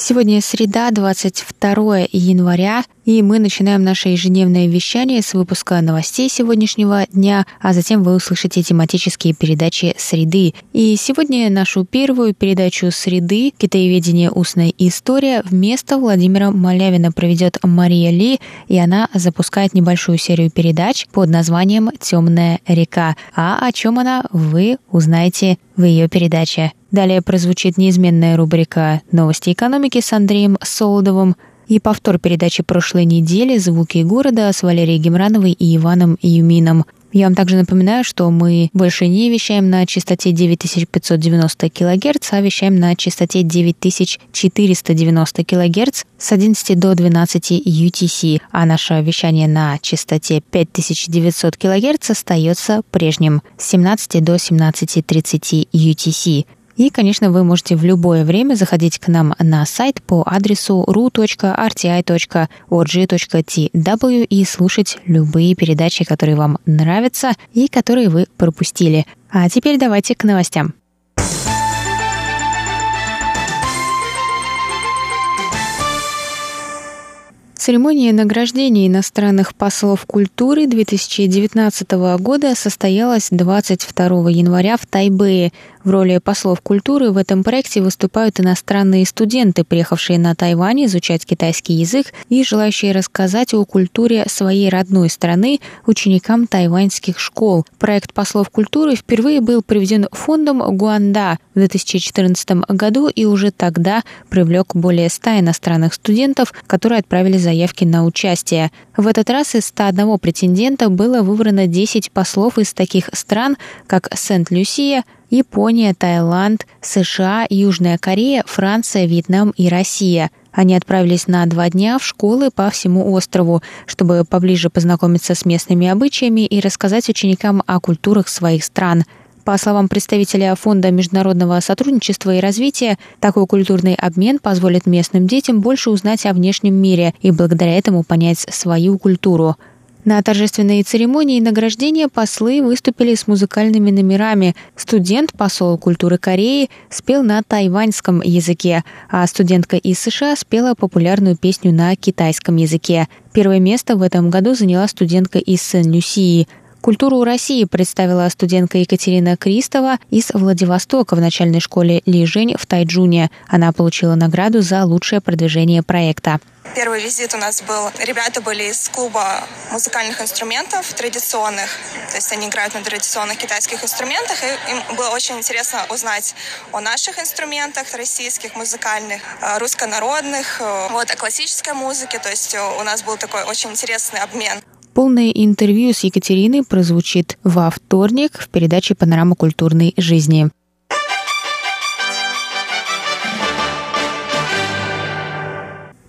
Сегодня среда, 22 января, и мы начинаем наше ежедневное вещание с выпуска новостей сегодняшнего дня, а затем вы услышите тематические передачи «Среды». И сегодня нашу первую передачу «Среды. Китаеведение. Устная история» вместо Владимира Малявина проведет Мария Ли, и она запускает небольшую серию передач под названием «Темная река». А о чем она, вы узнаете в ее передаче. Далее прозвучит неизменная рубрика «Новости экономики» с Андреем Солодовым и повтор передачи прошлой недели «Звуки города» с Валерией Гемрановой и Иваном Юмином. Я вам также напоминаю, что мы больше не вещаем на частоте 9590 кГц, а вещаем на частоте 9490 кГц с 11 до 12 UTC, а наше вещание на частоте 5900 кГц остается прежним с 17 до 17.30 UTC. И, конечно, вы можете в любое время заходить к нам на сайт по адресу ru.rti.org.tw и слушать любые передачи, которые вам нравятся и которые вы пропустили. А теперь давайте к новостям. Церемония награждения иностранных послов культуры 2019 года состоялась 22 января в Тайбэе. В роли послов культуры в этом проекте выступают иностранные студенты, приехавшие на Тайвань изучать китайский язык и желающие рассказать о культуре своей родной страны ученикам тайваньских школ. Проект послов культуры впервые был приведен фондом Гуанда в 2014 году и уже тогда привлек более 100 иностранных студентов, которые отправили заявки на участие. В этот раз из 101 претендента было выбрано 10 послов из таких стран, как Сент-Люсия, Япония, Таиланд, США, Южная Корея, Франция, Вьетнам и Россия. Они отправились на два дня в школы по всему острову, чтобы поближе познакомиться с местными обычаями и рассказать ученикам о культурах своих стран. По словам представителя Фонда международного сотрудничества и развития, такой культурный обмен позволит местным детям больше узнать о внешнем мире и благодаря этому понять свою культуру. На торжественной церемонии награждения послы выступили с музыкальными номерами. Студент, посол культуры Кореи, спел на тайваньском языке, а студентка из США спела популярную песню на китайском языке. Первое место в этом году заняла студентка из Сен-Люсии. Культуру России представила студентка Екатерина Кристова из Владивостока в начальной школе Ли Жень в Тайджуне. Она получила награду за лучшее продвижение проекта. Первый визит у нас был, ребята были из клуба музыкальных инструментов традиционных, то есть они играют на традиционных китайских инструментах, и им было очень интересно узнать о наших инструментах российских музыкальных, э, руссконародных, э, вот, о классической музыке, то есть у нас был такой очень интересный обмен. Полное интервью с Екатериной прозвучит во вторник в передаче «Панорама культурной жизни».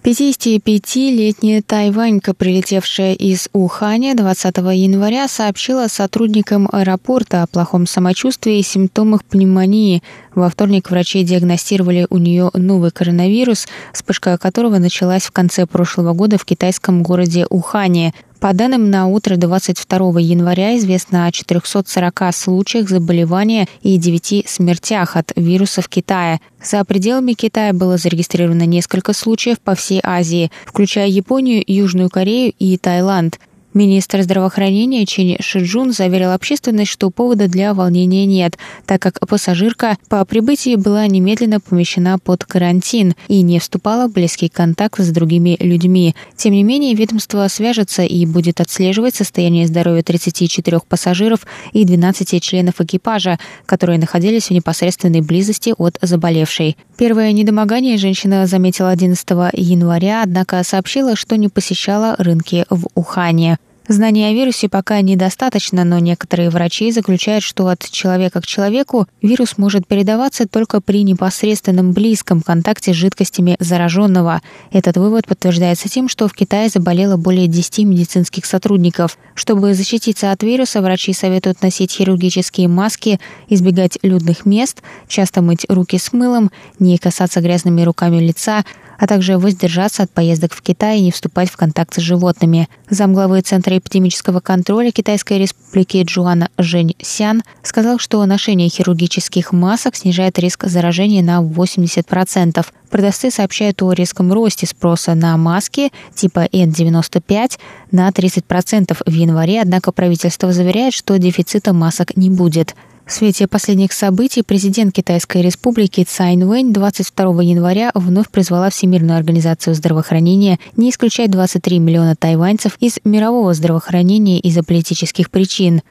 55-летняя тайванька, прилетевшая из Уханя 20 января, сообщила сотрудникам аэропорта о плохом самочувствии и симптомах пневмонии. Во вторник врачи диагностировали у нее новый коронавирус, вспышка которого началась в конце прошлого года в китайском городе Ухане. По данным на утро 22 января известно о 440 случаях заболевания и 9 смертях от вирусов Китая. За пределами Китая было зарегистрировано несколько случаев по всей Азии, включая Японию, Южную Корею и Таиланд. Министр здравоохранения Чен Шиджун заверил общественность, что повода для волнения нет, так как пассажирка по прибытии была немедленно помещена под карантин и не вступала в близкий контакт с другими людьми. Тем не менее, ведомство свяжется и будет отслеживать состояние здоровья 34 пассажиров и 12 членов экипажа, которые находились в непосредственной близости от заболевшей. Первое недомогание женщина заметила 11 января, однако сообщила, что не посещала рынки в Ухане. Знаний о вирусе пока недостаточно, но некоторые врачи заключают, что от человека к человеку вирус может передаваться только при непосредственном близком контакте с жидкостями зараженного. Этот вывод подтверждается тем, что в Китае заболело более 10 медицинских сотрудников. Чтобы защититься от вируса, врачи советуют носить хирургические маски, избегать людных мест, часто мыть руки с мылом, не касаться грязными руками лица, а также воздержаться от поездок в Китай и не вступать в контакт с животными. Замглавы Центра эпидемического контроля Китайской республики Джуана Жень Сян сказал, что ношение хирургических масок снижает риск заражения на 80%. Продавцы сообщают о резком росте спроса на маски типа N95 на 30% в январе, однако правительство заверяет, что дефицита масок не будет. В свете последних событий президент Китайской республики Цай Инвэнь 22 января вновь призвала Всемирную организацию здравоохранения не исключать 23 миллиона тайваньцев из мирового здравоохранения из-за политических причин.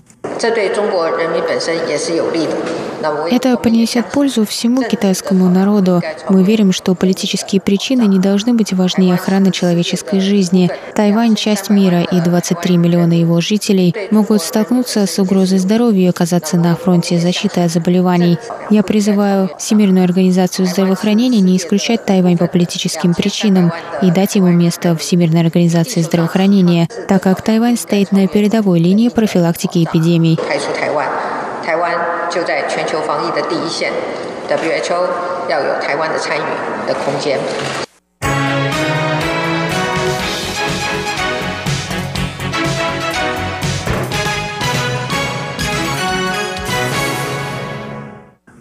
Это принесет пользу всему китайскому народу. Мы верим, что политические причины не должны быть важнее охраны человеческой жизни. Тайвань – часть мира, и 23 миллиона его жителей могут столкнуться с угрозой здоровья и оказаться на фронте защиты от заболеваний. Я призываю Всемирную организацию здравоохранения не исключать Тайвань по политическим причинам и дать ему место в Всемирной организации здравоохранения, так как Тайвань стоит на передовой линии профилактики 排除台湾台湾就在全球防疫的第一线 who 要有台湾的参与的空间。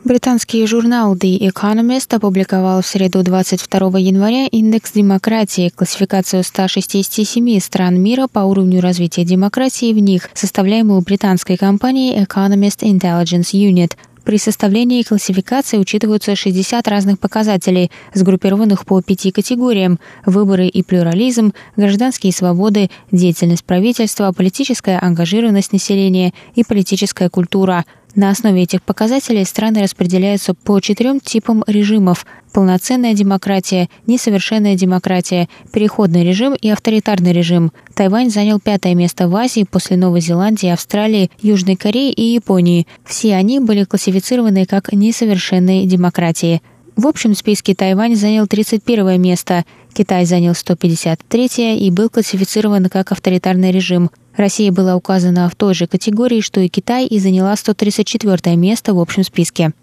Британский журнал The Economist опубликовал в среду 22 января индекс демократии, классификацию 167 стран мира по уровню развития демократии в них, составляемую британской компанией Economist Intelligence Unit. При составлении классификации учитываются 60 разных показателей, сгруппированных по пяти категориям – выборы и плюрализм, гражданские свободы, деятельность правительства, политическая ангажированность населения и политическая культура – на основе этих показателей страны распределяются по четырем типам режимов – полноценная демократия, несовершенная демократия, переходный режим и авторитарный режим. Тайвань занял пятое место в Азии после Новой Зеландии, Австралии, Южной Кореи и Японии. Все они были классифицированы как несовершенные демократии. В общем списке Тайвань занял 31 место, Китай занял 153 и был классифицирован как авторитарный режим. Россия была указана в той же категории, что и Китай, и заняла 134 место в общем списке.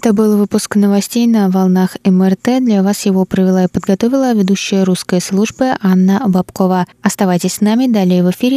Это был выпуск новостей на волнах МРТ. Для вас его провела и подготовила ведущая русской службы Анна Бабкова. Оставайтесь с нами. Далее в эфире